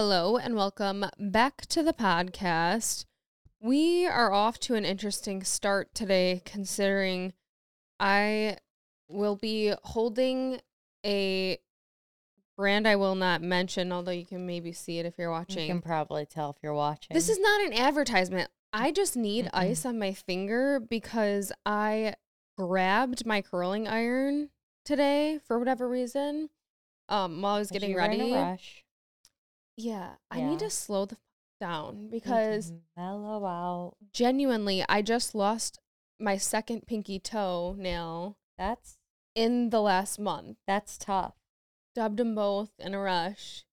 Hello and welcome back to the podcast. We are off to an interesting start today, considering I will be holding a brand I will not mention, although you can maybe see it if you're watching. You can probably tell if you're watching. This is not an advertisement. I just need Mm-mm. ice on my finger because I grabbed my curling iron today for whatever reason. Um, while I was getting you were in a ready. Yeah, I need to slow the f- down You need to because mellow out. genuinely, I just lost my second pinky toe nail That's in the last month. that's tough. Dubbed them both in a rush.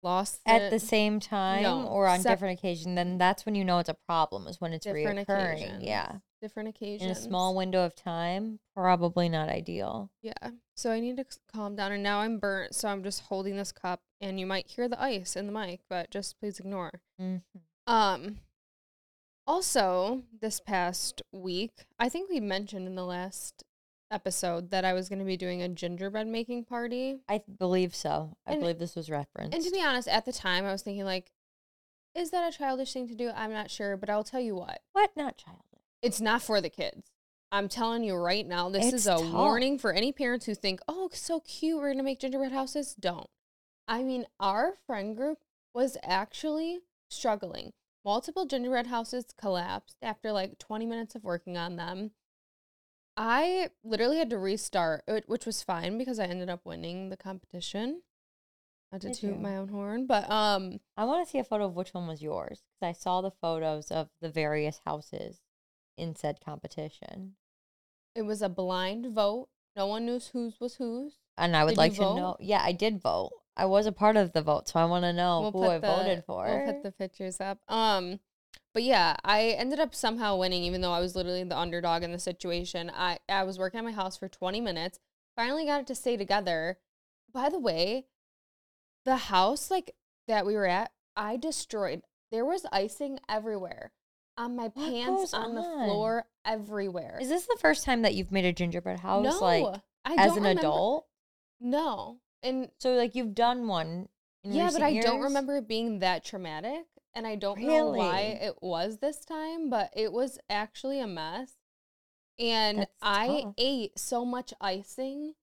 Lost At it. the same time No, or on sep- different occasion, then that's when you know it's a problem. Is when it's Different reoccurring. occasions. Yeah, different occasions. in a small window of time, probably not ideal. Yeah. So I need to c- calm down. And now I'm burnt. So I'm just holding this cup. And you might hear the ice in the mic, but just please ignore. Mhm. Um, also, this past week, I think we mentioned in the last episode that I was going to be doing a gingerbread making party. I believe so. I And- believe this was referenced. And to be honest, at the time, I was thinking, like, is that a childish thing to do? I'm not sure. But I'll tell you what, what? Not childish. it's not for the kids. I'm telling you right now, this is a tough. warning for any parents who think, oh, so cute, we're going to make gingerbread houses. Don't. I mean, our friend group was actually struggling. Multiple gingerbread houses collapsed after like 20 minutes of working on them. I literally had to restart, which was fine because I ended up winning the competition. Not to Did toot you? my own horn, but um, I want to see a photo of which one was yours because I saw the photos of the various houses in said competition, it was a blind vote. No one knew whose was whose. and I would Did like to vote? know. Yeah, I did vote. I was a part of the vote, so I want to know who I the, voted for. We'll put the pictures up. Um, but yeah, I ended up somehow winning, even though I was literally the underdog in the situation. I I was working at my house for 20 minutes. Finally got it to stay together. By the way, the house like that we were at, I destroyed. There was icing everywhere on my What pants, goes on the floor, everywhere. Is this the first time that you've made a gingerbread house, no, like I as an remember- adult? No, and So like you've done one. In yeah, but I don't remember it being that traumatic. And I don't know why it was this time, but it was actually a mess. And That's I tough. ate so much icing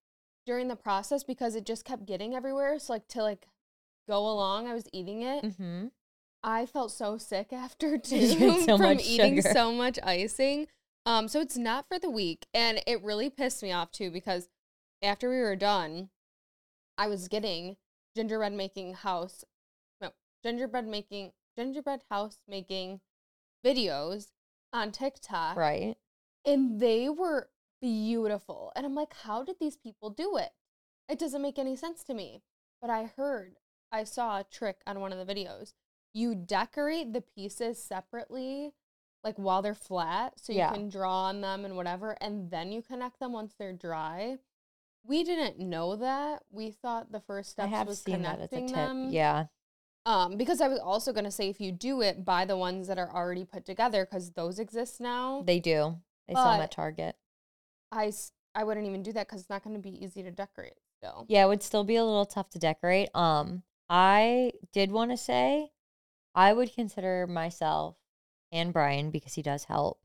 during the process because it just kept getting everywhere. So like to like go along, I was eating it. Mm-hmm. I felt so sick after too so from eating sugar. so much icing. Um, so it's not for the weak, and it really pissed me off too because after we were done, I was getting gingerbread making house, no gingerbread making gingerbread house making videos on TikTok, Right. and they were beautiful. And I'm like, how did these people do it? It doesn't make any sense to me. But I heard, I saw a trick on one of the videos. You decorate the pieces separately, like while they're flat, so you Yeah. can draw on them and whatever, and then you connect them once they're dry. We didn't know that. We thought the first step was seen that as a connecting tip. them. Yeah. Um, because I was also gonna say if you do it, buy the ones that are already put together because those exist now. They do. They sell them at Target. I, I wouldn't even do that because it's not going to be easy to decorate still. Yeah, it would still be a little tough to decorate. Um, I did want to say I would consider myself and Brian because he does help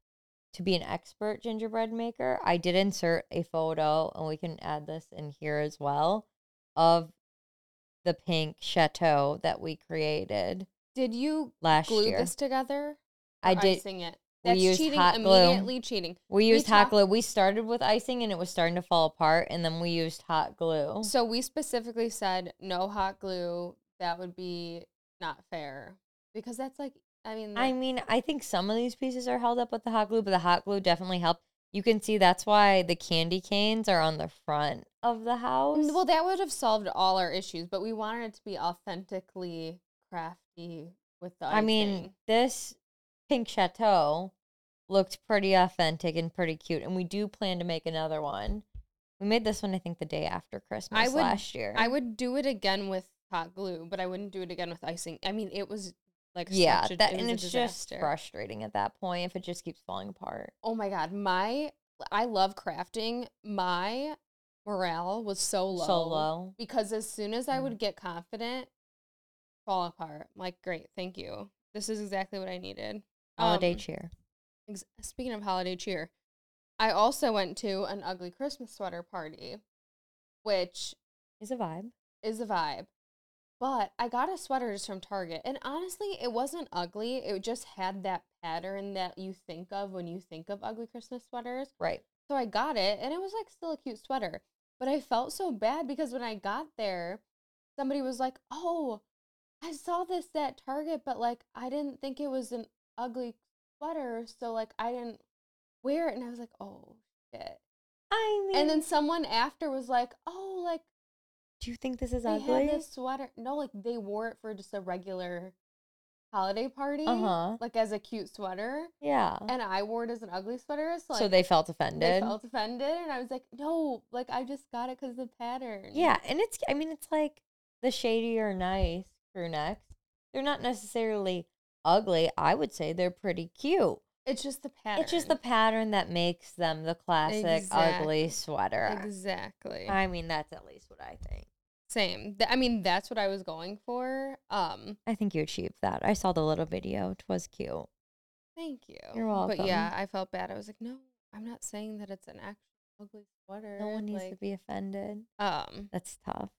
to be an expert gingerbread maker. I did insert a photo, and we can add this in here as well, of the pink chateau that we created Did you last glue year. this together? I did. Icing it. we That's used cheating. hot glue. Immediately cheating. We used hot talked- glue. We started with icing, and it was starting to fall apart, and then we used hot glue. So we specifically said no hot glue. That would be not fair because that's like I mean I mean, I think some of these pieces are held up with the hot glue, but the hot glue definitely helped. You can see that's why the candy canes are on the front of the house. well that would have solved all our issues, but we wanted it to be authentically crafty with the. I mean, icing. this pink chateau looked pretty authentic and pretty cute, and we do plan to make another one. We made this one, I think, the day after Christmas would- last year. I would do it again with hot glue, but I wouldn't do it again with icing. I mean, it was like yeah, a, that it and it's just frustrating at that point if it just keeps falling apart. Oh my god, my I love crafting. My morale was so low. So low. because as soon as I Mm. would get confident, fall apart. I'm like, great, thank you. This is exactly what I needed. Holiday Um, cheer. Ex- speaking of holiday cheer, I also went to an ugly Christmas sweater party, which Is a vibe. is a vibe. But I got a sweater just from Target, and honestly, it wasn't ugly. It just had that pattern that you think of when you think of ugly Christmas sweaters. Right. So I got it, and it was like still a cute sweater. But I felt so bad because when I got there, somebody was like, "Oh, I saw this at Target, but like I didn't think it was an ugly sweater, so like I didn't wear it." And I was like, "Oh shit!" I mean, And then someone after was like, "Oh, like do you think this is they ugly? had this sweater." No, like they wore it for just a regular holiday party, Uh huh. like as a cute sweater, Yeah. and I wore it as an ugly sweater. So, so they felt offended. they felt offended, and I was like, "No, like I just got it because the pattern." Yeah, and it's I mean it's like the shadier, nice crew necks. They're not necessarily ugly. I would say they're pretty cute. It's just the pattern. It's just the pattern that makes them the classic ugly sweater. exactly I mean that's at least what I think. same. Th- I mean, that's what I was going for. Um, I think you achieved that. I saw the little video. It was cute. thank you. You're welcome. But yeah. I felt bad. I was like, no, I'm not saying that it's an actual ugly sweater. No one needs to be offended. Um, That's tough.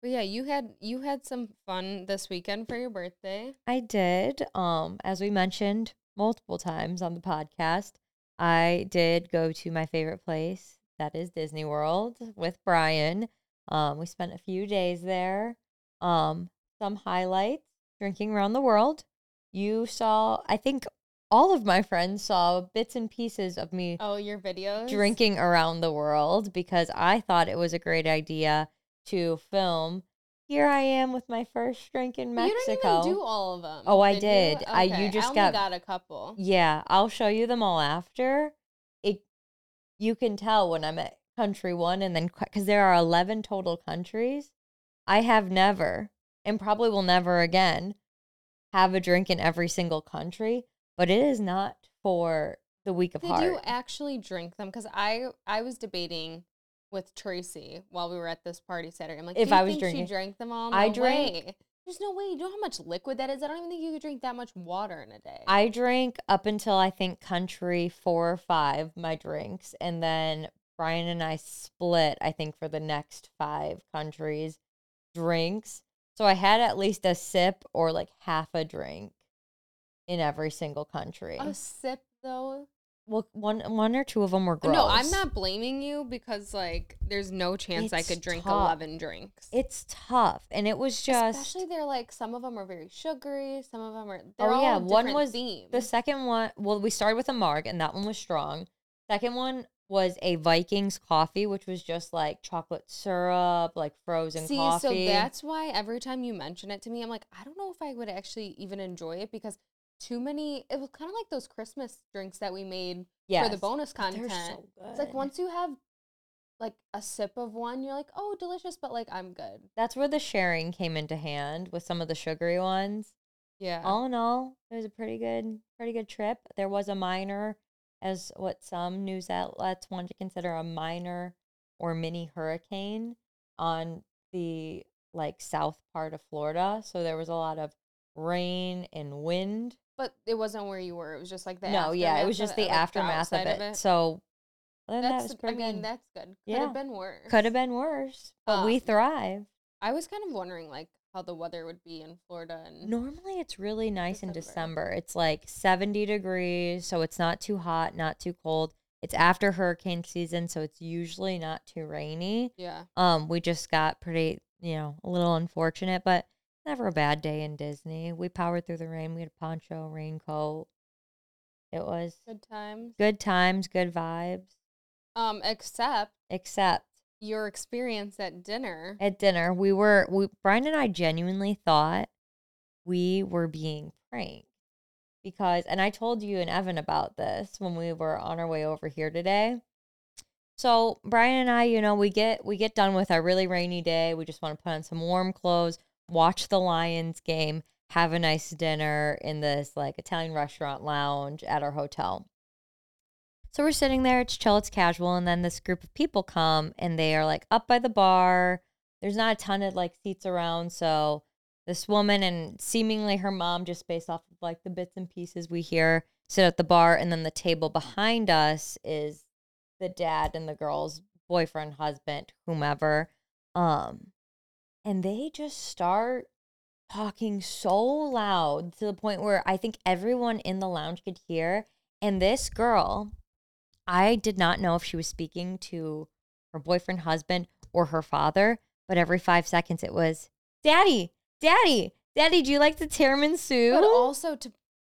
but yeah, you had you had some fun this weekend for your birthday. I did. Um, as we mentioned multiple times on the podcast, I did go to my favorite place, that is Disney World, with Brian. Um, we spent a few days there. Um, some highlights: drinking around the world. You saw, I think, all of my friends saw bits and pieces of me Oh, your videos. drinking around the world because I thought it was a great idea to film. Here I am with my first drink in Mexico. You didn't even do all of them. Oh, I you? did. I- you just I only got- got a couple. Yeah, I'll show you them all after. It you can tell when I'm at country 1 and then cuz there are 11 total countries. I have never and probably will never again have a drink in every single country, but it is not for the week of Did heart. you actually drink them? Because I I was debating with Tracy while we were at this party Saturday. I'm like, If I was drinking- she drank them all. I No drank- way. There's no way. You know how much liquid that is. I don't even think you could drink that much water in a day. I drank up until I think country 4 or 5 my drinks and then Brian and I split I think for the next 5 countries drinks. So I had at least a sip or like half a drink in every single country. a sip though. Well, one one or two of them were gross. No, I'm not blaming you because like there's no chance I It's could drink tough. 11 drinks. It's tough, and it was just Especially they're like some of them are very sugary, some of them are they're Oh, all yeah, one was themes. the second one. Well, we started with a marg, and that one was strong. Second one was a Vikings coffee, which was just like chocolate syrup, like frozen See, coffee. so that's why every time you mention it to me, I'm like, I don't know if I would actually even enjoy it because too many. It was kind of like those Christmas drinks that we made for the bonus content. so It's like once you have like a sip of one, you're like, oh, delicious, but like I'm good. That's where the sharing came into hand with some of the sugary ones. Yeah. All in all, it was a pretty good, pretty good trip. There was a minor, as what some news outlets want to consider a minor or mini hurricane on the like south part of Florida. So there was a lot of rain and wind. But it wasn't where you were. It was just like the no, yeah, it was just of the like, aftermath of it. So that, it That's, was I mean, good. that's good. Could Yeah. have been worse. Could have been worse, but we Um, thrive. I was kind of wondering like how the weather would be in Florida and Normally, it's really nice in December. December. It's like 70 degrees, so it's not too hot, not too cold. It's after hurricane season, so it's usually not too rainy. yeah. Um, we just got pretty, you know, a little unfortunate, but never a bad day in Disney. We powered through the rain. We had a poncho, raincoat. It was Good times. good times, good vibes, Um, except except your experience at dinner. at dinner, we were we Brian and I genuinely thought we were being pranked because and I told you and Evan about this when we were on our way over here today. So Brian and I, you know, we get we get done with our really rainy day. We just want to put on some warm clothes, watch the Lions game, have a nice dinner in this like Italian restaurant lounge at our hotel. So we're sitting there, it's chill, it's casual, and then this group of people come and they are like up by the bar. There's not a ton of like seats around, so this woman and seemingly her mom, just based off of like the bits and pieces we hear, sit at the bar, and then the table behind us is the dad and the girl's boyfriend, husband, whomever. Um, and they just start talking so loud to the point where I think everyone in the lounge could hear. And this girl, I did not know if she was speaking to her boyfriend, husband, or her father, but every five seconds it was, Daddy, Daddy, Daddy, do you like the tiramisu? But also to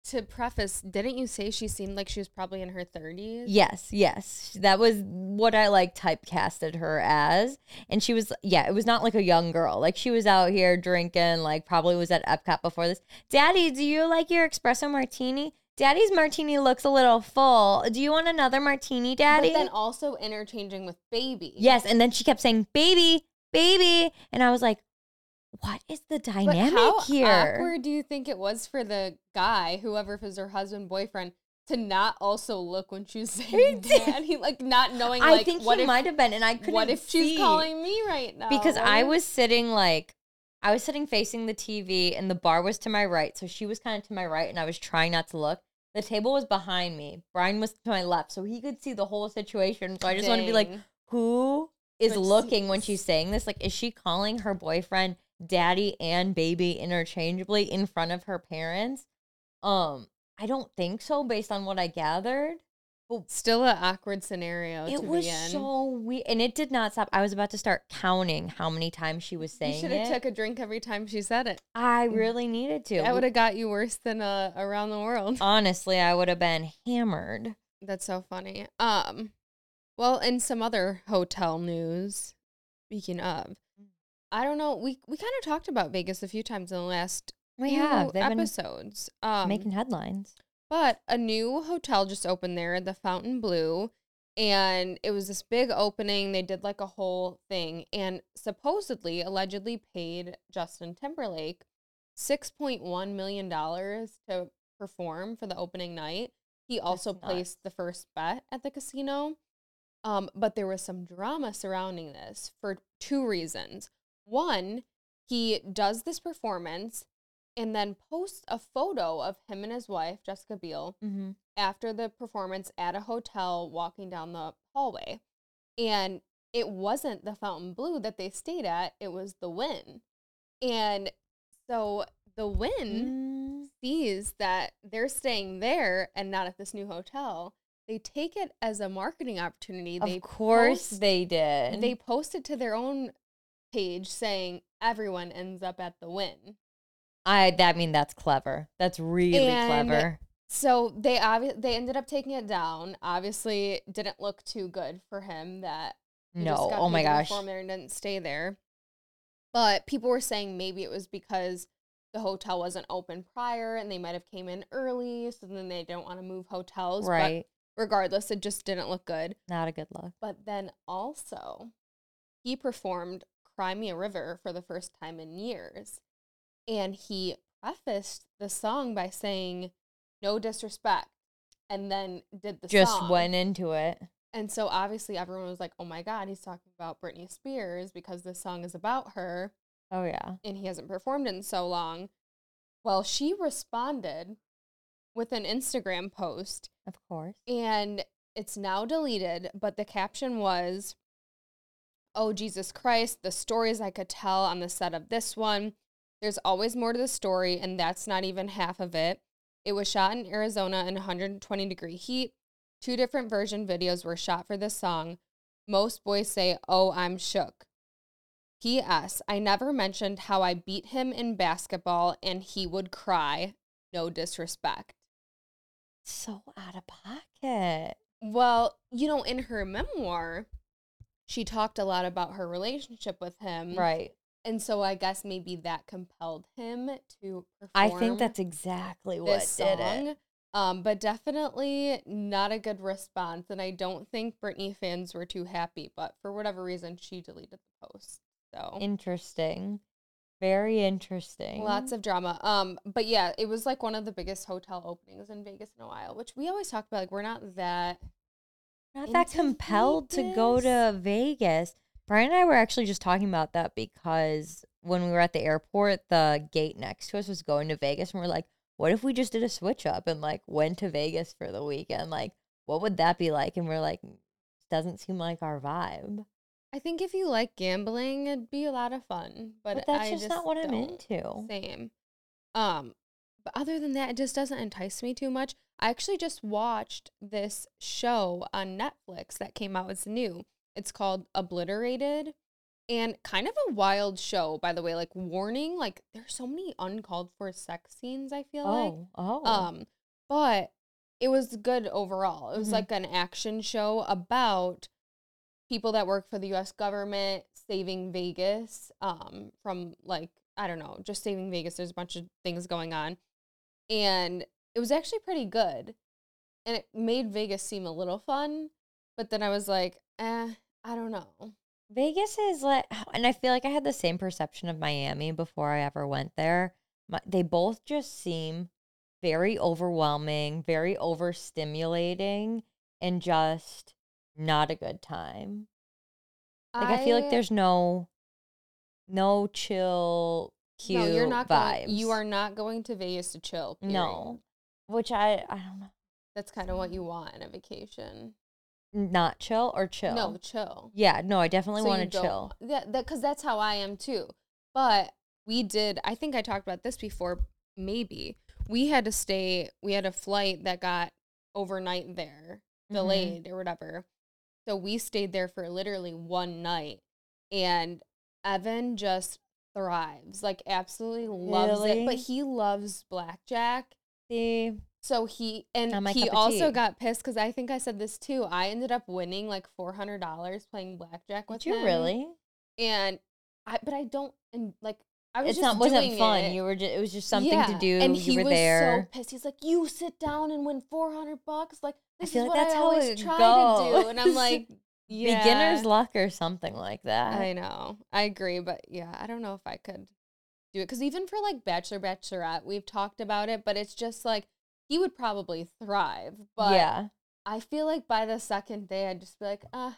to preface, didn't you say she seemed like she was probably in her 30s? Yes, yes. That was what I like typecasted her as. And she was, yeah, it was not like a young girl. Like she was out here drinking, like probably was at Epcot before this. Daddy, do you like your espresso martini? Daddy's martini looks a little full. Do you want another martini, Daddy? But then also interchanging with baby. yes. And then she kept saying, baby, baby. And I was like, what is the But dynamic how here? awkward do you think it was for the guy, whoever was her husband, boyfriend, to not also look when she was saying daddy? Like not knowing I like think what he if might have been. And I couldn't what if she's calling me right now? because What I if- was sitting like I was sitting facing the TV and the bar was to my right, so she was kind of to my right, and I was trying not to look. The table was behind me. Brian was to my left, so he could see the whole situation. So I just want to be like, who is But looking when she's saying this? Like, is she calling her boyfriend daddy and baby interchangeably in front of her parents? Um, I don't think so, based on what I gathered. Well, still an awkward scenario. It was so weird, and it did not stop. I was about to start counting how many times she was saying. You should have took a drink every time she said it. I really needed to. That would have got you worse than uh, around the world. Honestly, I would have been hammered. That's so funny. Um, well, in some other hotel news, speaking of, I don't know. We we kind of talked about Vegas a few times in the last We have. They've episodes. Um, making headlines. but a new hotel just opened there, the Fontainebleau, and it was this big opening. They did like a whole thing, and supposedly, allegedly paid Justin Timberlake six point one million dollars to perform for the opening night. He also placed the first bet at the casino. Um, but there was some drama surrounding this for two reasons. One, he does this performance and then posts a photo of him and his wife, Jessica Biel, Mm-hmm. after the performance at a hotel walking down the hallway. And it wasn't the Fontainebleau that they stayed at, it was the Wynn. And so the Wynn Mm. sees that they're staying there and not at this new hotel. They take it as a marketing opportunity. they Of course post- they did. they posted to their own page saying everyone ends up at the Wynn. I that mean that's clever. That's really And clever. So they obvi- they ended up taking it down. Obviously, it didn't look too good for him that he just No. got Oh my gosh. there and didn't stay there. But people were saying maybe it was because the hotel wasn't open prior and they might have came in early, so then they don't want to move hotels. but Right. regardless, it just didn't look good. Not a good look. But then also, he performed Cry Me a River for the first time in years. And he prefaced the song by saying, No disrespect. And then did the Just song. went into it. And so obviously everyone was like, Oh my God, he's talking about Britney Spears because this song is about her Oh yeah. and he hasn't performed in so long. Well, she responded with an Instagram post Of course. and it's now deleted, but the caption was, Oh, Jesus Christ, the stories I could tell on the set of this one. There's always more to the story, and that's not even half of it. It was shot in Arizona in 120 degree heat. Two different version videos were shot for this song. Most boys say, Oh, I'm shook. P.S. I never mentioned how I beat him in basketball and he would cry. No disrespect. So out of pocket. Well, you know, in her memoir, she talked a lot about her relationship with him. Right. And so I guess maybe that compelled him to perform I think that's exactly what this did it. Um, but definitely not a good response. And I don't think Britney fans were too happy, but for whatever reason, she deleted the post. So Interesting. Very interesting. Lots of drama. Um, but yeah, it was like one of the biggest hotel openings in Vegas in a while, which we always talk about. Like we're not that not that compelled to go to Vegas. Brian and I were actually just talking about that because when we were at the airport, the gate next to us was going to Vegas, and we're like, what if we just did a switch up and like went to Vegas for the weekend? Like, what would that be like? And we're like, doesn't seem like our vibe. I think if you like gambling, it'd be a lot of fun. But, But that's I just not what I'm into. Same. Um, but other than that, it just doesn't entice me too much. I actually just watched this show on Netflix that came out. It's new. It's called Obliterated. And kind of a wild show, by the way. Like warning, like there's so many uncalled for sex scenes, I feel like. Oh, oh. Um, but it was good overall. It was Mhm. like an action show about people that work for the US government saving Vegas um from like I don't know, just saving Vegas. There's a bunch of things going on. And it was actually pretty good. And it made Vegas seem a little fun, but then I was like, "Eh, I don't know." Vegas is like, and I feel like I had the same perception of Miami before I ever went there. My, they both just seem very overwhelming, very overstimulating, and just not a good time. Like I, feel like there's no, no chill, cute no, you're not vibes. going you are not going to Vegas to chill. period. no, which I I don't know, That's kind of what you want in a vacation. not chill or chill. No, chill. yeah, no, I definitely So want to chill. Yeah, that because that's how I am too. But we did. I think I talked about this before. Maybe we had to stay. We had a flight that got overnight there, Mhm. delayed or whatever. So we stayed there for literally one night, and Evan just thrives. Like absolutely loves it. But he loves blackjack. See, So he and he also got pissed because I think I said this too. I ended up winning like four hundred dollars playing blackjack with did you him. really? And I, but I don't and like I was It's just not wasn't fun. It. You were just it was just something to do. And you he were was there. so pissed. He's like, "You sit down and win four hundred bucks." Like I this feel is like what that's I how always it try to do. And I'm like, yeah, Beginner's luck or something like that. I know. I agree, but yeah, I don't know if I could do it because even for like Bachelor Bachelorette, we've talked about it, but it's just like he would probably thrive. But yeah. I feel like by the second day, I'd just be like, uh,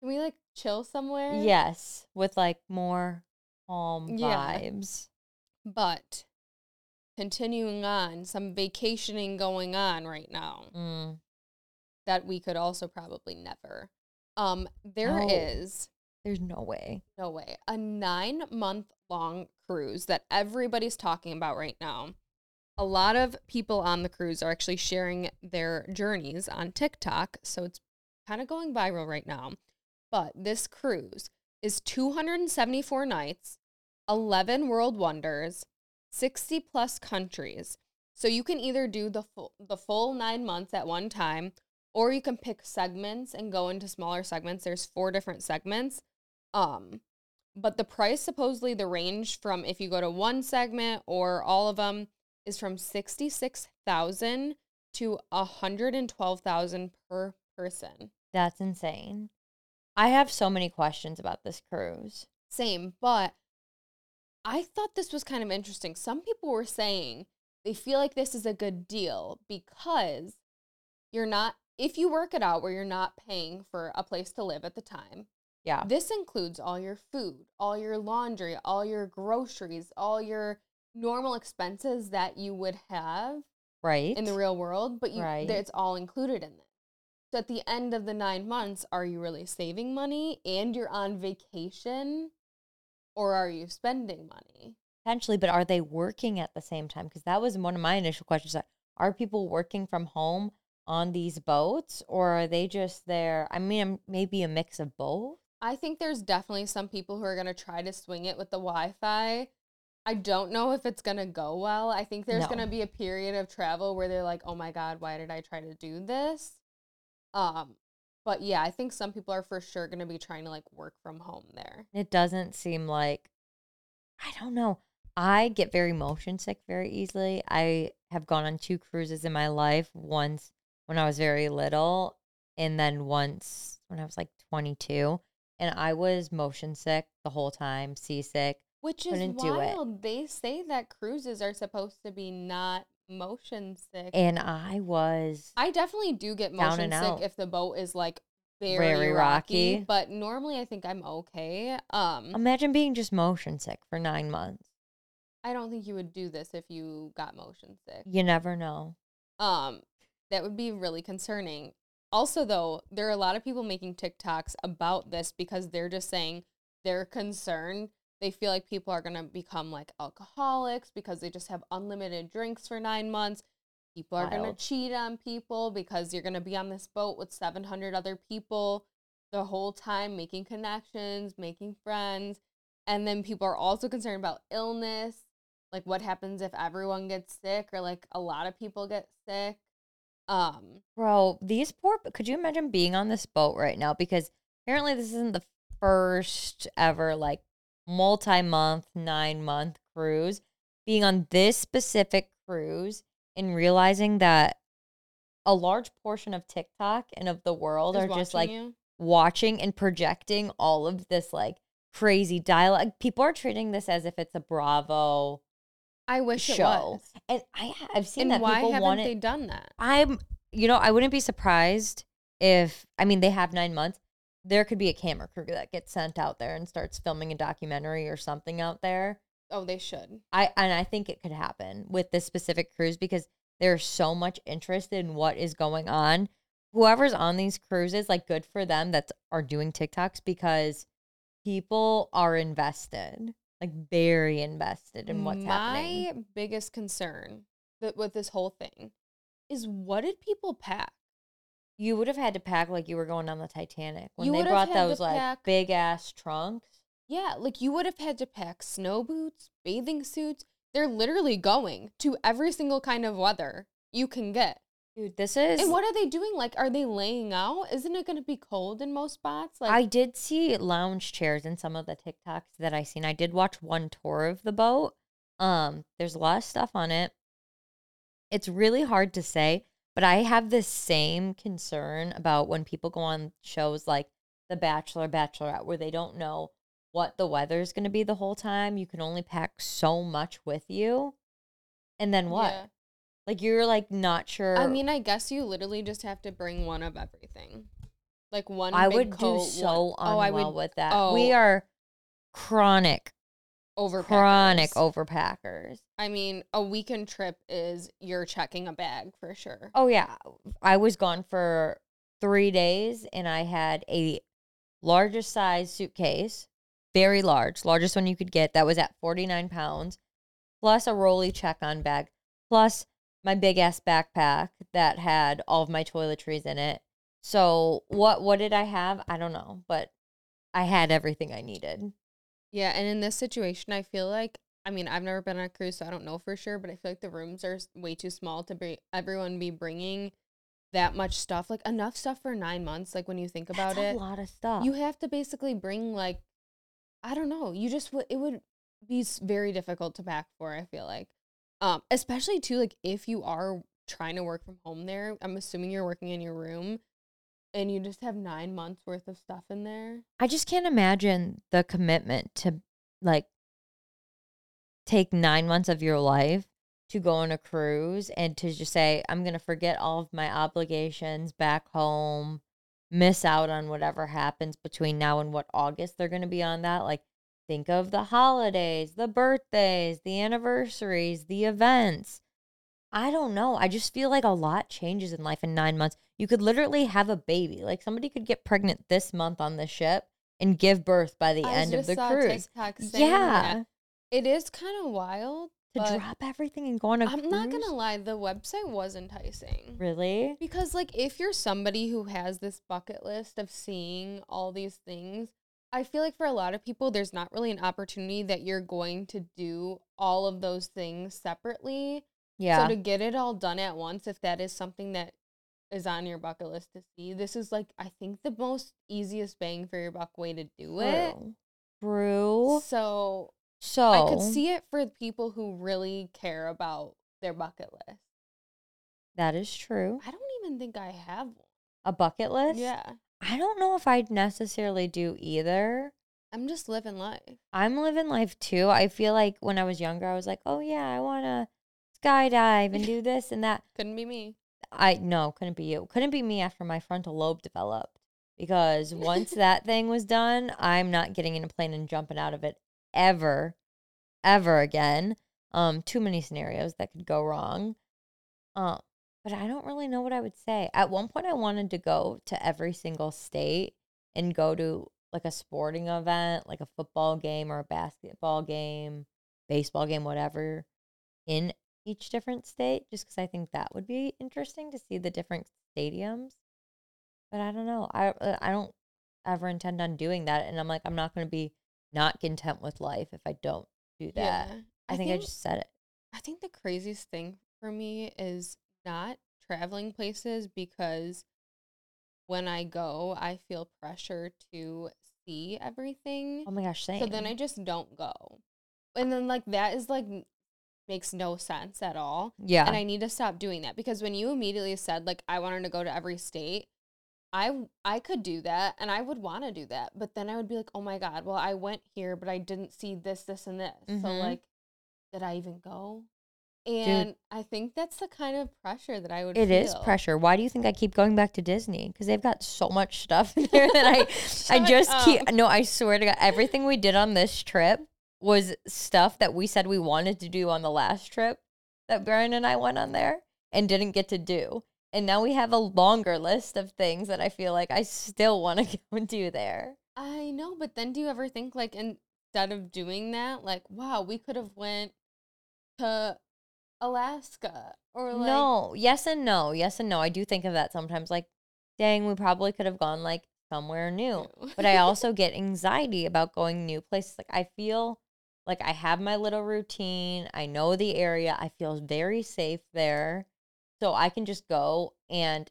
can we like chill somewhere? Yes, with like more calm Yeah. vibes. But continuing on, some vacationing going on right now Mm. that we could also probably never. Um, there is No. There's no way. no way a nine month long cruise that everybody's talking about right now. A lot of people on the cruise are actually sharing their journeys on TikTok, so it's kind of going viral right now. But this cruise is 274 nights, 11 world wonders, 60 plus countries. So you can either do the full the full 9 months at one time or you can pick segments and go into smaller segments. There's four different segments. Um but the price supposedly the range from if you go to one segment or all of them is from 66,000 to 112,000 per person. That's insane. I have so many questions about this cruise. Same, but I thought this was kind of interesting. Some people were saying they feel like this is a good deal because you're not, if you work it out where you're not paying for a place to live at the time, Yeah. this includes all your food, all your laundry, all your groceries, all your normal expenses that you would have Right. in the real world, but you Right. it's all included in this. So at the end of the nine months, are you really saving money and you're on vacation, or are you spending money? Potentially, but are they working at the same time? Because that was one of my initial questions. Are people working from home on these boats, or are they just there? I mean, maybe a mix of both. I think there's definitely some people who are gonna try to swing it with the Wi-Fi. I don't know if it's gonna go well. I think there's No. gonna be a period of travel where they're like, "Oh my god, why did I try to do this?" Um, but yeah, I think some people are for sure gonna be trying to like work from home there. It doesn't seem like, I don't know. I get very motion sick very easily. I have gone on two cruises in my life. Once when I was very little, and then once when I was like 22. And I was motion sick the whole time, seasick. Which is Couldn't do it. wild. They say that cruises are supposed to be not motion sick. And I was I definitely do get motion sick out. if the boat is like very, Very rocky, rocky. But normally, I think I'm okay. Um, Imagine being just motion sick for nine months. I don't think you would do this if you got motion sick. You never know. Um, that would be really concerning. Also, though, there are a lot of people making TikToks about this because they're just saying they're concerned. They feel like people are going to become like alcoholics because they just have unlimited drinks for nine months. People are going to cheat on people because you're going to be on this boat with 700 other people the whole time, making connections, making friends. And then people are also concerned about illness. Like, what happens if everyone gets sick or like a lot of people get sick? Um, Bro, these poor could you imagine being on this boat right now? Because apparently this isn't the first ever like multi-month, nine month cruise. Being on this specific cruise and realizing that a large portion of TikTok and of the world is are just like you. watching and projecting all of this like crazy dialogue. People are treating this as if it's a Bravo I wish it show. was. And I I've seen And that why people haven't want they it. done that? I'm, you know, I wouldn't be surprised if, I mean, they have nine months. There could be a camera crew that gets sent out there and starts filming a documentary or something out there. Oh, they should. I and I think it could happen with this specific cruise because there's so much interest in what is going on. Whoever's on these cruises, like, good for them that are doing TikToks because people are invested, like, very invested in what's My happening. My biggest concern that with this whole thing is what did people pack? You would have had to pack like you were going on the Titanic when You they brought those like pack- big ass trunks. Yeah, like you would have had to pack snow boots, bathing suits. They're literally going to every single kind of weather you can get. Dude, this is. And what are they doing? Like, are they laying out? Isn't it going to be cold in most spots? Like, I did see lounge chairs in some of the TikToks that I seen. I did watch one tour of the boat. Um, there's a lot of stuff on it. It's really hard to say, but I have this same concern about when people go on shows like The Bachelor, Bachelorette, where they don't know what the weather is going to be the whole time. You can only pack so much with you. And then what? Yeah. Like you're like not sure. I mean, I guess you literally just have to bring one of everything. Like one. I big would coat, do so one, oh, I unwell would with that. oh. We are chronic, over chronic overpackers. I mean, a weekend trip is you're checking a bag for sure. Oh yeah, I was gone for three days, and I had a largest size suitcase, very large, largest one you could get. That was at forty nine pounds, plus a rolly check on bag, plus my big ass backpack that had all of my toiletries in it. So what what did I have? I don't know, but I had everything I needed. Yeah, and in this situation, I feel like I mean I've never been on a cruise, so I don't know for sure, but I feel like the rooms are way too small to be everyone be bringing that much stuff. Like enough stuff for nine months. Like when you think about That's it, a lot of stuff. you have to basically bring like I don't know. You just would it would be very difficult to pack for. I feel like, um, especially too like if you are trying to work from home there. I'm assuming you're working in your room, and you just have nine months worth of stuff in there. I just can't imagine the commitment to like take nine months of your life to go on a cruise and to just say, I'm going to forget all of my obligations back home, miss out on whatever happens between now and what August they're going to be on that. Like, think of the holidays, the birthdays, the anniversaries, the events. I don't know. I just feel like a lot changes in life in nine months. You could literally have a baby. Like somebody could get pregnant this month on the ship and give birth by the I end of the cruise. Yeah. that. it is kind of wild. To drop everything and go on a I'm not gonna lie, the website was enticing. Really? Because like if you're somebody who has this bucket list of seeing all these things, I feel like for a lot of people there's not really an opportunity that you're going to do all of those things separately. Yeah. So to get it all done at once if that is something that is on your bucket list to see, this is like I think the most easiest bang for your buck way to do it. True. So So I could see it for people who really care about their bucket list. that is true. I don't even think I have one. A bucket list? Yeah. I don't know if I'd necessarily do either. I'm just living life. I'm living life too. I feel like when I was younger, I was like, oh yeah, I want to skydive and do this and that. Couldn't be me. I no, couldn't be you. Couldn't be me after my frontal lobe developed. because once that thing was done, I'm not getting in a plane and jumping out of it ever, ever again. Um, too many scenarios that could go wrong. Um, but I don't really know what I would say. At one point, I wanted to go to every single state and go to like a sporting event, like a football game or a basketball game, baseball game, whatever, in each different state, just because I think that would be interesting to see the different stadiums. But I don't know. I uh, I don't ever intend on doing that, and I'm like, I'm not going to be not content with life if I don't do that. Yeah. I, think, I just said it. I think the craziest thing for me is not traveling places because when I go, I feel pressure to see everything. Oh my gosh, same. So then I just don't go. And then like that is like makes no sense at all. yeah, And I need to stop doing that because when you immediately said like I wanted to go to every state, I I could do that and I would want to do that. But then I would be like, "Oh my god, well I went here but I didn't see this this and this." So Mhm. like did I even go? And I think that's the kind of pressure that I would It is feel. pressure. Why do you think I keep going back to Disney? Because they've got so much stuff in there that I, I just keep. Um, no, I swear to God, everything we did on this trip was stuff that we said we wanted to do on the last trip that Brian and I went on there and didn't get to do. And now we have a longer list of things that I feel like I still want to go and do there. I know, but then do you ever think like instead of doing that, like, wow, we could have went to Alaska or like no, yes and no, yes and no. I do think of that sometimes. Like, dang, we probably could have gone like somewhere new. but I also get anxiety about going new places. Like I feel like I have my little routine. I know the area. I feel very safe there. So I can just go and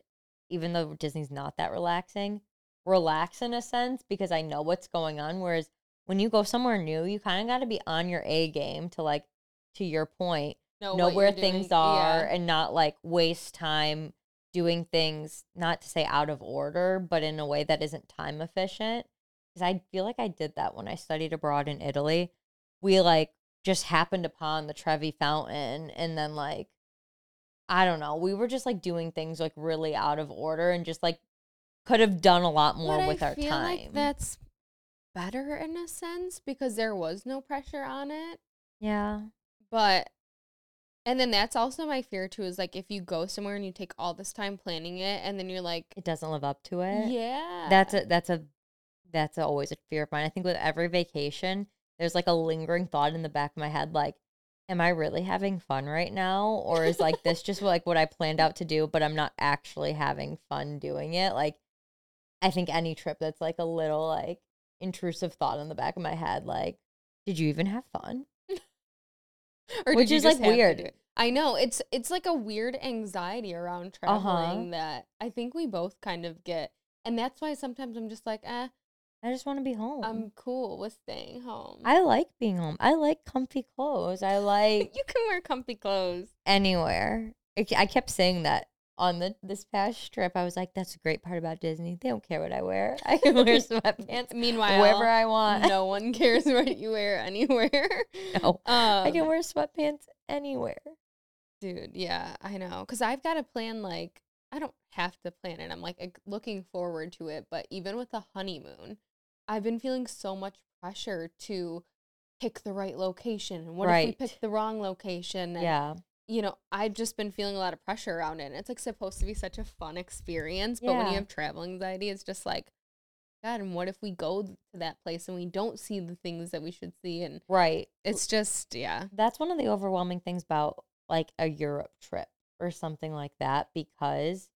even though Disney's not that relaxing, relax in a sense because I know what's going on whereas when you go somewhere new, you kind of got to be on your A game to like to your point, know what where things doing. are Yeah. and not like waste time doing things not to say out of order but in a way that isn't time efficient because i feel like i did that when i studied abroad in italy we like just happened upon the trevi fountain and then like i don't know we were just like doing things like really out of order and just like could have done a lot more But with I our feel time Like that's better in a sense because there was no pressure on it. yeah But and then that's also my fear too is like if you go somewhere and you take all this time planning it and then you're like it doesn't live up to it Yeah. That's a that's a that's always a fear of mine. I think with every vacation, there's like a lingering thought in the back of my head, like, am I really having fun right now? Or is like this just like what I planned out to do, but I'm not actually having fun doing it? Like I think any trip that's like a little like intrusive thought in the back of my head, like, did you even have fun? Or which is, like, weird. I know it's it's like a weird anxiety around Uh-huh. traveling that I think we both kind of get, and that's why sometimes I'm just like, eh, I just want to be home. I'm cool with staying home. I like being home. I like comfy clothes. I like you can wear comfy clothes. anywhere. I kept saying that on the this past trip. I was like, "That's a great part about Disney. They don't care what I wear. I can wear sweatpants Meanwhile, wherever I want. no one cares what you wear anywhere. No, I Um, can wear sweatpants anywhere." Dude, yeah, I know. Because I've got to plan, like, I don't have to plan it. I'm like looking forward to it. But even with the honeymoon, I've been feeling so much pressure to pick the right location. And what if we pick the wrong location? And, Yeah, you know, I've just been feeling a lot of pressure around it. And it's like supposed to be such a fun experience. But when you have travel anxiety, it's just like, God, and what if we go to that place and we don't see the things that we should see? And right. it's just, yeah. That's one of the overwhelming things about like a Europe trip or something like that because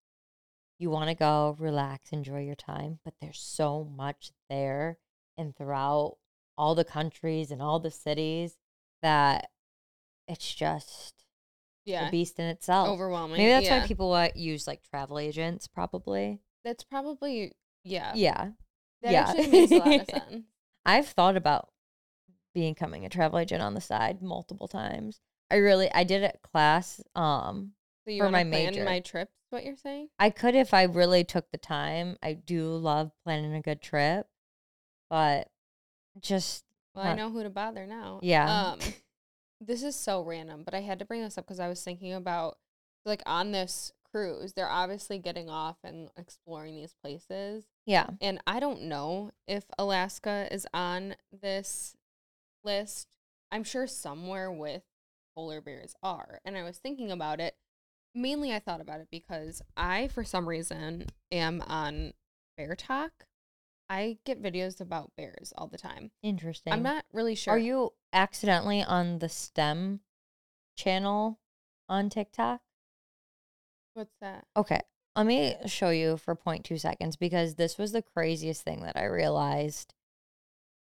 you want to go relax, enjoy your time, but there's so much there and throughout all the countries and all the cities that it's just Yeah. a beast in itself. Overwhelming. Maybe that's yeah. why people uh, use like travel agents, probably. That's probably yeah. Yeah. That yeah. actually makes a lot of sense. I've thought about becoming a travel agent on the side multiple times. I really, I did a class. Um, So you For my plan major. my trips? What you're saying? I could if I really took the time. I do love planning a good trip, but just Well, I know who to bother now. Yeah. Um, this is so random, but I had to bring this up because I was thinking about like on this cruise. They're obviously getting off and exploring these places. Yeah. And I don't know if Alaska is on this list. I'm sure somewhere with polar bears are. And I was thinking about it. Mainly, I thought about it because I, for some reason, am on Bear Talk. I get videos about bears all the time. Interesting. I'm not really sure. Are you accidentally on the STEM channel on TikTok? What's that? Okay. Let me show you for 0.2 seconds because this was the craziest thing that I realized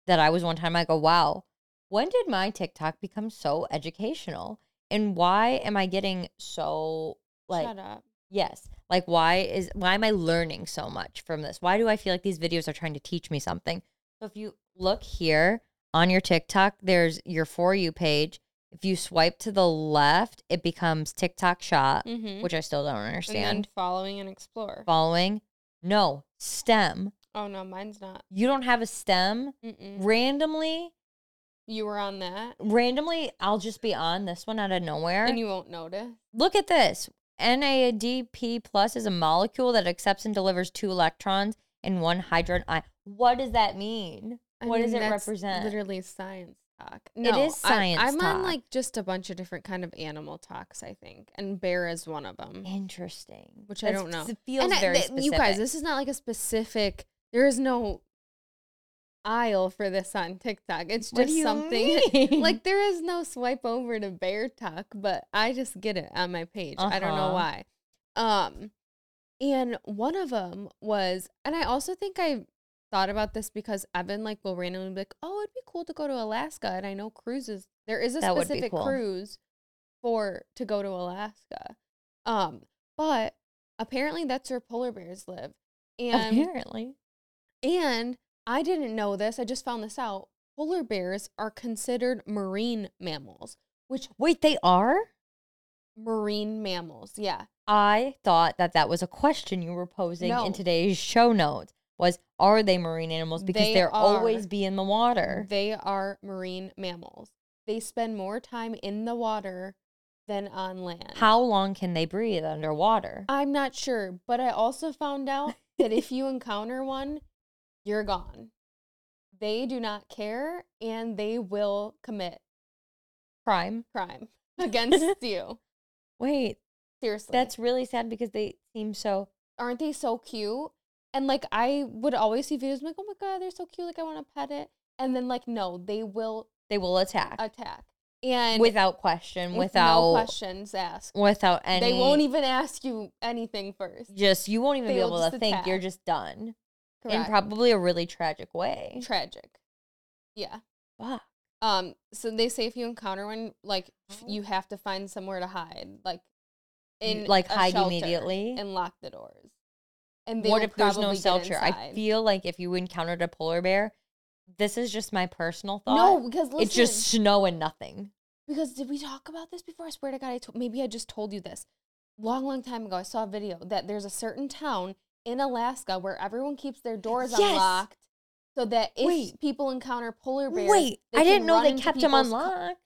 that I was one time. I go, wow, when did my TikTok become so educational? And why am I getting so like Shut up. Yes. Like why is why am I learning so much from this? Why do I feel like these videos are trying to teach me something? So if you look here on your TikTok, there's your for you page. If you swipe to the left, it becomes TikTok shop, Mm-hmm. which I still don't and understand. following and explore. Following. No, STEM. Oh no, mine's not. You don't have a STEM. Mm-mm. Randomly, You were on that, randomly, I'll just be on this one out of nowhere. and you won't notice. Look at this. NADP plus is a molecule that accepts and delivers two electrons and one hydrogen ion. What does that mean? I What does it that's represent? Literally science talk. It No, is science I, I'm on like just a bunch of different kind of animal talks. I think, and bear is one of them. Interesting. Which I don't know. It feels and I- very th- specific. you guys, this is not like a specific. There is no aisle for this on TikTok. It's just something. like there is no swipe over to bear talk, but I just get it on my page. I don't know Uh-huh. why. Um, and one of them was, and I also think I thought about this because Evan like will randomly be like, "Oh, it'd be cool to go to Alaska," and I know cruises. There is a That specific cool. cruise for to go to Alaska. Um, but apparently that's where polar bears live, and Apparently. and I didn't know this. I just found this out. Polar bears are considered marine mammals, which Wait, they are? marine mammals, yeah. I thought that that was a question you were posing No. in today's show notes. Was are they marine animals? Because They they're always are. be in the water. They are marine mammals. They spend more time in the water than on land. How long can they breathe underwater? I'm not sure, but I also found out that if you encounter one, you're gone. They do not care and they will commit Crime. crime against you. Wait, Seriously. that's really sad because they seem so. aren't they so cute? And like I would always see videos I'm like, oh my god, they're so cute. Like I want to pet it. And then like no, they will They will attack attack. And without question, with without no questions asked. without any. They won't even ask you anything first. Just you won't even be They'll able to just think. You're just done in probably a really tragic way. tragic. Yeah. Fuck. Um. So they say if you encounter one, like Oh. you have to find somewhere to hide, like in like, hide immediately? and lock the doors. And What if there's no shelter? I feel like if you encountered a polar bear, this is just my personal thought. no because listen, it's just snow and nothing. Because did we talk about this before? I swear to God, I to- maybe I just told you this. Long, long time ago, I saw a video that there's a certain town in Alaska where everyone keeps their doors Yes! unlocked, so that if Wait. people encounter polar bears, Wait, I didn't know they kept them people's co- unlocked.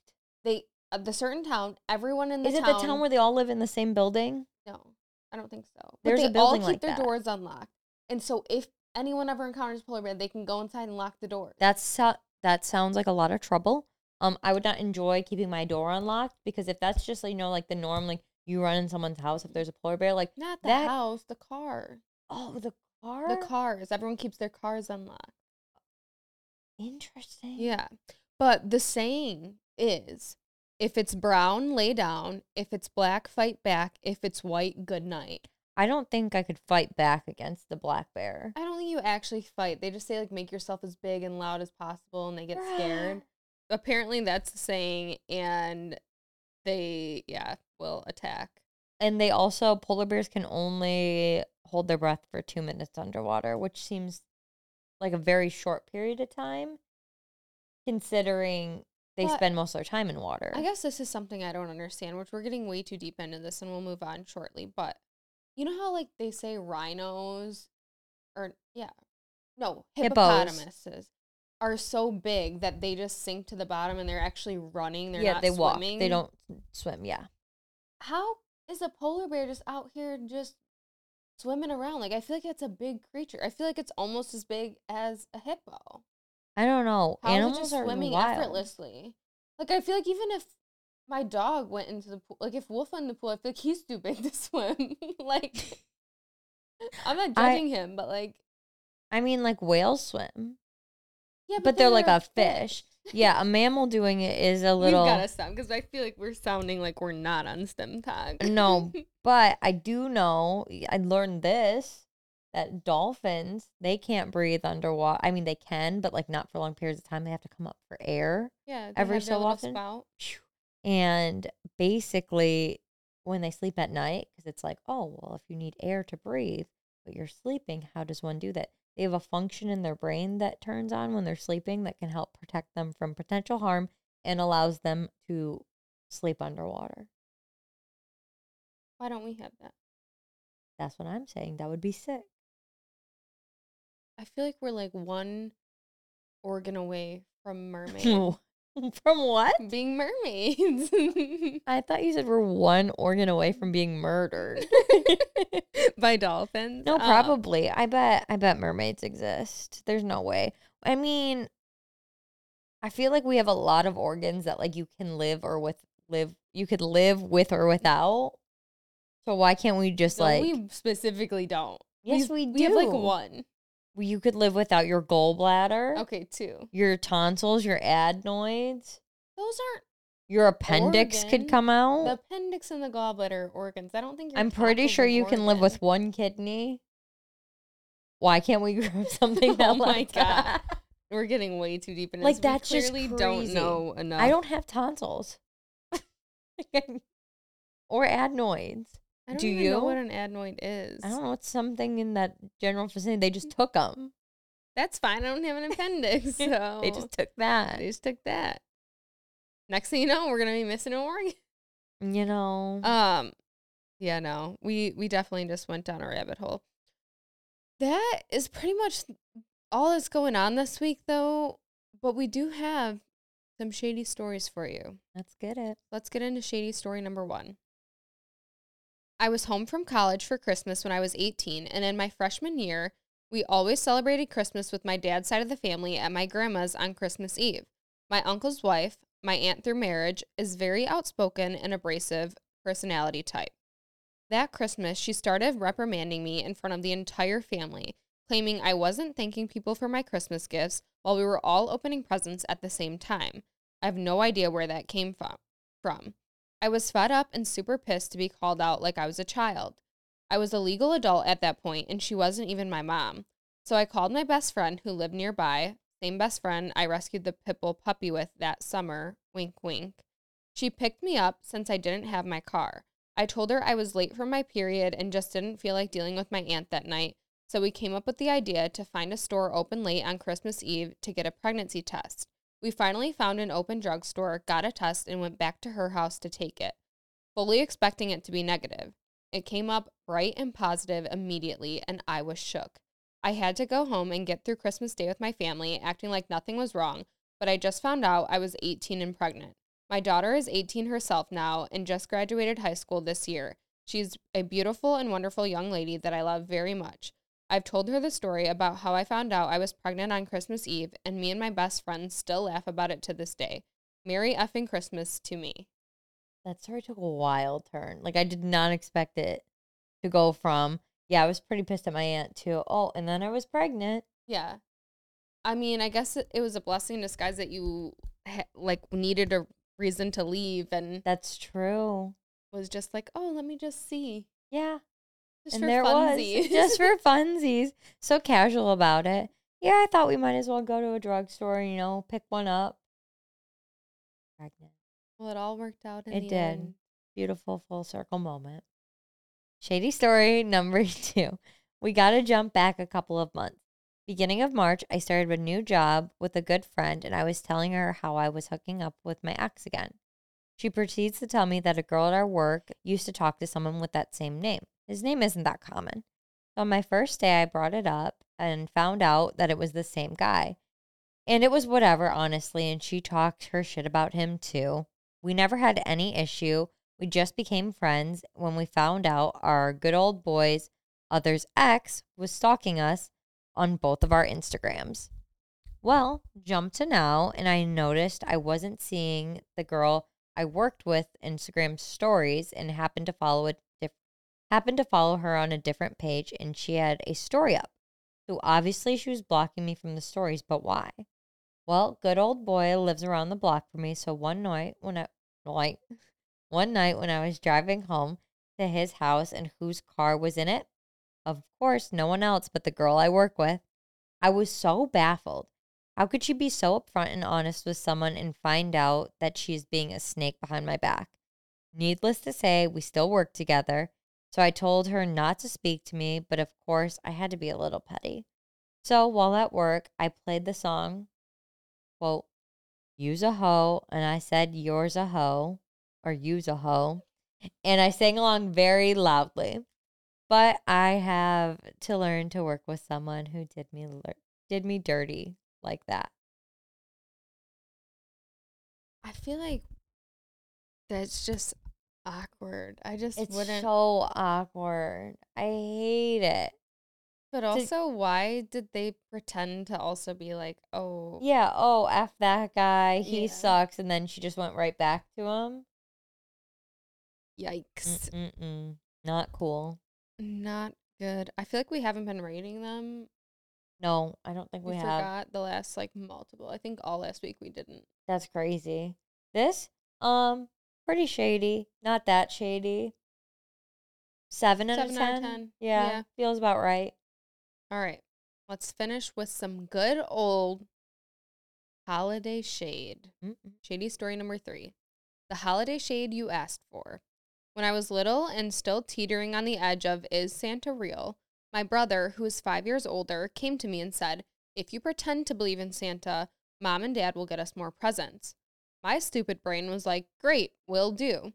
they uh, the certain town, everyone in the Is it the town where they all live in the same building? No, I don't think so. But they a building all keep like their that. doors unlocked, and so if anyone ever encounters polar bear, they can go inside and lock the door. That's so- that sounds like a lot of trouble. Um, I would not enjoy keeping my door unlocked because if that's just you know like the norm, like you run in someone's house if there's a polar bear, like Not the that- house, the car, oh the car, the cars. Everyone keeps their cars unlocked. Interesting. Yeah. But the saying is if it's brown, lay down. If it's black, fight back. If it's white, good night. I don't think I could fight back against the black bear. I don't think you actually fight. They just say, like, make yourself as big and loud as possible and they get scared. Apparently, that's the saying. And they, yeah, will attack. And they also polar bears can only hold their breath for two minutes underwater, which seems like a very short period of time, considering they But spend most of their time in water. I guess this is something I don't understand, which we're getting way too deep into this and we'll move on shortly. But you know how, like, they say rhinos or, yeah, no, Hippos. hippopotamuses are so big that they just sink to the bottom and they're actually running. They're yeah, not they walk. swimming. They don't swim. Yeah, How is a polar bear just out here just swimming around? Like I feel like it's a big creature. I feel like it's almost as big as a hippo. I don't know. How Animals just are swimming wild. effortlessly? Like I feel like even if my dog went into the pool, like if Wolf went in the pool, I feel like he's too big to swim. like I'm not I- judging him, but like I mean, like whales swim, yeah, but, they're like a fish. Yeah, a mammal doing it is a little. We've got to stop because I feel like we're sounding like we're not on STEM talk. No, but I do know. I learned this that dolphins they can't breathe underwater. I mean, they can, but like not for long periods of time. They have to come up for air. yeah, every so often. Spout. And basically, when they sleep at night, because it's like, oh, well, if you need air to breathe, but you're sleeping, how does one do that? They have a function in their brain that turns on when they're sleeping that can help protect them from potential harm and allows them to sleep underwater. Why don't we have that? That's what I'm saying. That would be sick. I feel like we're like one organ away from mermaid from what? being mermaids. I thought you said we're one organ away from being murdered. By dolphins? No, Uh, probably. I bet I bet mermaids exist. There's no way. I mean, I feel like we have a lot of organs that like you can live or with live you could live with or without. So why can't we just no, like we specifically don't. Yes, we do. We have like one. You could live without your gallbladder, Okay, two. your tonsils, your adenoids, Those aren't your appendix Organ. could come out. the appendix and the gallbladder are organs. I don't think you're I'm pretty sure you can live with one kidney. Why can't we grow something Oh my like that? God. We're getting way too deep into Like, this. that's we just clearly crazy. don't know enough. I don't have tonsils. or adenoids. I don't do even know what an adenoid is. I don't know. It's something in that general vicinity. They just took them. That's fine. I don't have an appendix, so They just took that. they just took that. Next thing you know, we're gonna be missing an organ. You know. Um, yeah, no, we we definitely just went down a rabbit hole. That is pretty much all that's going on this week, though. But we do have some shady stories for you. Let's get it. Let's get into shady story number one. I was home from college for Christmas when I was 18, and in my freshman year, we always celebrated Christmas with my dad's side of the family at my grandma's on Christmas Eve. My uncle's wife, my aunt through marriage, is very outspoken and abrasive personality type. That Christmas, she started reprimanding me in front of the entire family, claiming I wasn't thanking people for my Christmas gifts while we were all opening presents at the same time. I have no idea where that came from. I was fed up and super pissed to be called out like I was a child. I was a legal adult at that point and she wasn't even my mom. So I called my best friend who lived nearby, same best friend I rescued the pitbull puppy with that summer, wink wink. She picked me up since I didn't have my car. I told her I was late for my period and just didn't feel like dealing with my aunt that night, so we came up with the idea to find a store open late on Christmas Eve to get a pregnancy test. We finally found an open drugstore, got a test, and went back to her house to take it, fully expecting it to be negative. It came up bright and positive immediately, and I was shook. I had to go home and get through Christmas Day with my family, acting like nothing was wrong, but I just found out I was 18 and pregnant. My daughter is 18 herself now and just graduated high school this year. She's a beautiful and wonderful young lady that I love very much. I've told her the story about how I found out I was pregnant on Christmas Eve, and me and my best friend still laugh about it to this day. Merry effing Christmas to me. That story took a wild turn. Like I did not expect it to go from yeah, I was pretty pissed at my aunt to oh, and then I was pregnant. Yeah. I mean, I guess it, was a blessing in disguise that you like needed a reason to leave and That's true. was just like, oh, let me just see. Yeah, Just and for there funsies. was just for funsies. So casual about it. Yeah, I thought we might as well go to a drugstore. You know, pick one up. Pregnant. well, it all worked out in It the did. end. Beautiful full circle moment. Shady story number two. We got to jump back a couple of months. Beginning of March, I started a new job with a good friend, and I was telling her how I was hooking up with my ex again. She proceeds to tell me that a girl at our work used to talk to someone with that same name. His name isn't that common. So on my first day, I brought it up and found out that it was the same guy. And it was whatever, honestly, and she talked her shit about him too. We never had any issue, We just became friends when we found out our good old boy's other's ex was stalking us on both of our Instagrams. Well, jump to now, and I noticed I wasn't seeing the girl I worked with Instagram stories and happened to follow a happened to follow her on a different page and she had a story up. So obviously she was blocking me from the stories, but why? Well, good old boy lives around the block from me, so one night when I like one night when I was driving home to his house and whose car was in it? Of course, no one else but the girl I work with. I was so baffled. How could she be so upfront and honest with someone and find out that she's being a snake behind my back? Needless to say, we still work together. So I told her not to speak to me, but of course, I had to be a little petty. So while at work, I played the song, quote, use a hoe, and I said, yours a hoe, or use a hoe. And I sang along very loudly. But I have to learn to work with someone who did me did me dirty like that. I feel like that's just awkward. I just It's wouldn't. so awkward. I hate it. but also, why did they pretend to also be like, oh, Yeah, oh, F that guy. He Yeah. sucks. And then she just went right back to him. yikes, Mm-mm-mm. Not cool. not good. I feel like we haven't been rating them. No, I don't think We, we, have. forgot the last like multiple. I think all last week we didn't. That's crazy. This, um, pretty shady. Not that shady. Seven out of Seven out ten. of 10. Yeah, Yeah. feels about right. All right, let's finish with some good old holiday shade. Mm-mm. Shady story number three. The holiday shade you asked for. When I was little and still teetering on the edge of is Santa real, my brother, who is five years older, came to me and said, If you pretend to believe in Santa, mom and dad will get us more presents. My stupid brain was like, Great, will do.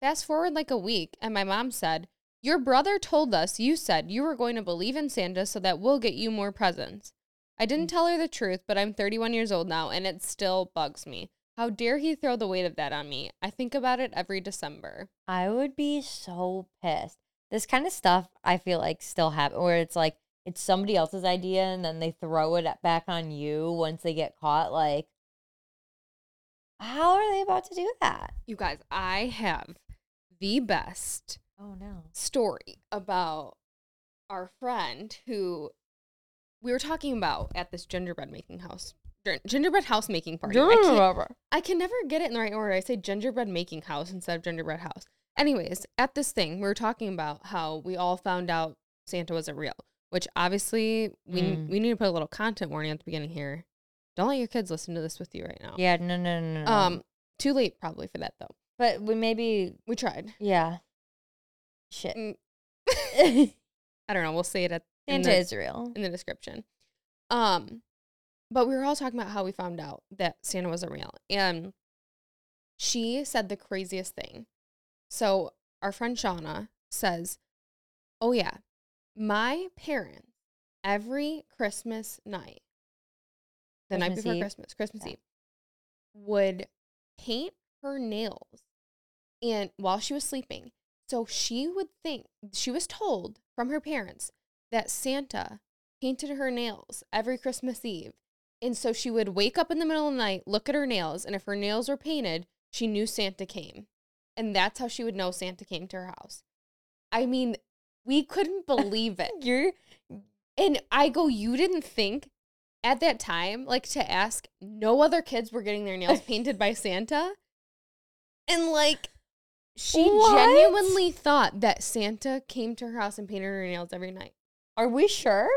Fast forward like a week, and my mom said, Your brother told us you said you were going to believe in Santa so that we'll get you more presents. I didn't mm. tell her the truth, but I'm 31 years old now, and it still bugs me. How dare he throw the weight of that on me? I think about it every December. I would be so pissed. This kind of stuff I feel like still happen where it's like it's somebody else's idea and then they throw it back on you once they get caught. Like, how are they about to do that? You guys, I have the best Oh no. story about our friend who we were talking about at this gingerbread making house. Gingerbread house making party. I I can never get it in the right order. I say gingerbread making house instead of gingerbread house. Anyways, at this thing, we were talking about how we all found out Santa wasn't real, which obviously we Mm. we need to put a little content warning at the beginning here. Don't let your kids listen to this with you right now. Yeah, no, no, no, no. Um, too late probably for that though. but we maybe, We tried. yeah. Shit. Mm. I don't know. We'll say it at in Santa the, is real. in the description. Um, but we were all talking about how we found out that Santa wasn't real, and she said the craziest thing. So our friend Shauna says, "Oh yeah, my parents every Christmas night, the night before Eve? Christmas, Christmas Yeah. Eve, would paint her nails, and while she was sleeping." So she would think she was told from her parents that Santa painted her nails every Christmas Eve. And so she would wake up in the middle of the night, look at her nails, and if her nails were painted, she knew Santa came. And that's how she would know Santa came to her house. I mean, we couldn't believe it. You're And I go, you didn't think at that time, like to ask, no other kids were getting their nails painted by Santa? And like, she What? genuinely thought that Santa came to her house and painted her nails every night. Are we sure?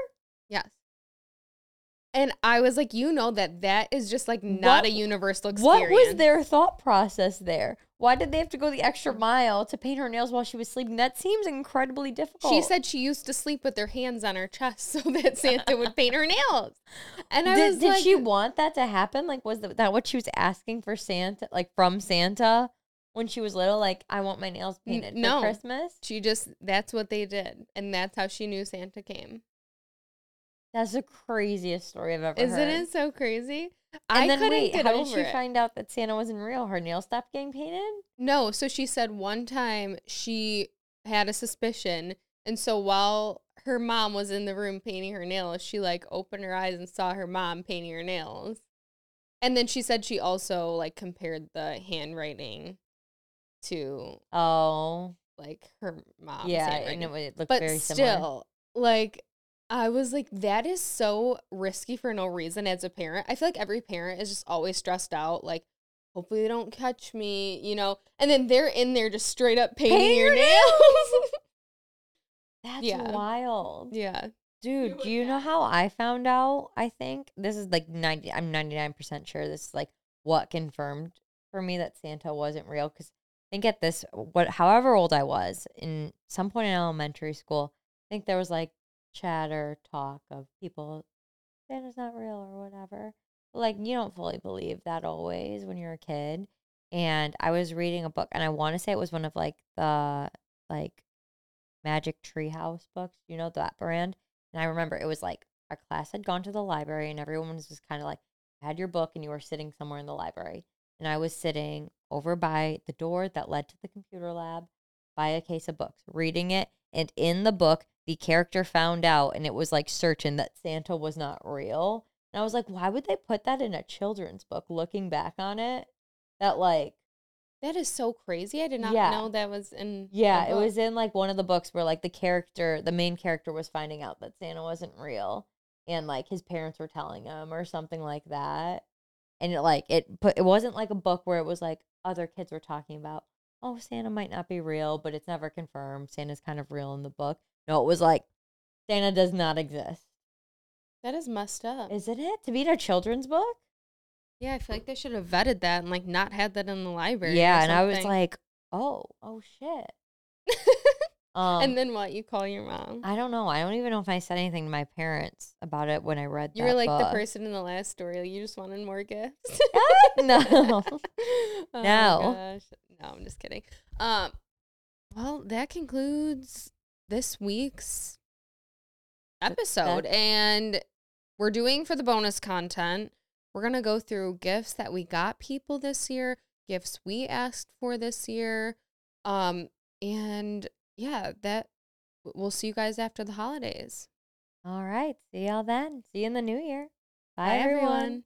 And I was like, you know that that is just like not What- a universal experience. What was their thought process there? Why did they have to go the extra mile to paint her nails while she was sleeping? That seems incredibly difficult. She said she used to sleep with her hands on her chest so that Santa would paint her nails. And I did, was did like, she want that to happen? Like, was that what she was asking for Santa, like from Santa when she was little? Like, I want my nails painted no. for Christmas. she just that's what they did, and that's how she knew Santa came. That's the craziest story I've ever heard. Isn't heard. it so crazy? I then couldn't wait, get how over did she it. find out that Santa wasn't real? Her nails stopped getting painted? No, so she said one time she had a suspicion, and so while her mom was in the room painting her nails, she like opened her eyes and saw her mom painting her nails. And then she said she also like compared the handwriting to Oh, like her mom's yeah, and handwriting. it, wa- it looked but very similar. still, like I was like, that is so risky for no reason as a parent. I feel like every parent is just always stressed out, like, hopefully they don't catch me, you know. And then they're in there just straight up painting, Painting your your nails. That's Yeah. wild. yeah. Dude, do you know how I found out? I think this is like 90 I'm 99% sure this is like what confirmed for me that Santa wasn't real cuz think at this what however old I was in some point in elementary school, I think there was like chatter talk of people Santa's not real or whatever. Like you don't fully believe that always when you're a kid. And I was reading a book and I want to say it was one of like the like Magic Treehouse books, you know that brand. And I remember it was like our class had gone to the library and everyone was just kind of like had your book and you were sitting somewhere in the library. And I was sitting over by the door that led to the computer lab by a case of books, reading it. And in the book, the character found out and it was like certain that Santa was not real. And I was like, why would they put that in a children's book looking back on it? That like That is so crazy. I did not Yeah. know that was in. Yeah, it was in like one of the books where like the character, the main character was finding out that Santa wasn't real and like his parents were telling him or something like that. And it like it put it wasn't like a book where it was like other kids were talking about, "Oh, Santa might not be real, but it's never confirmed. Santa's kind of real in the book." No, it was like Santa does not exist. That is messed up. Isn't it? To be in a children's book? yeah, I feel like they should have vetted that and like not had that in the library. or Yeah, and I was like, "Oh, oh shit." Um and then what? You call your mom? I don't know. I don't even know if I said anything to my parents about it when I read You that were like the person in the last story. You just wanted more gifts. No. Oh No. No, I'm just kidding. Um. Well, that concludes this week's episode, and we're doing for the bonus content. We're gonna go through gifts that we got people this year, gifts we asked for this year, um, and yeah, that we'll see you guys after the holidays. All right. See y'all then. See you in the new year. Bye, Bye, everyone. everyone.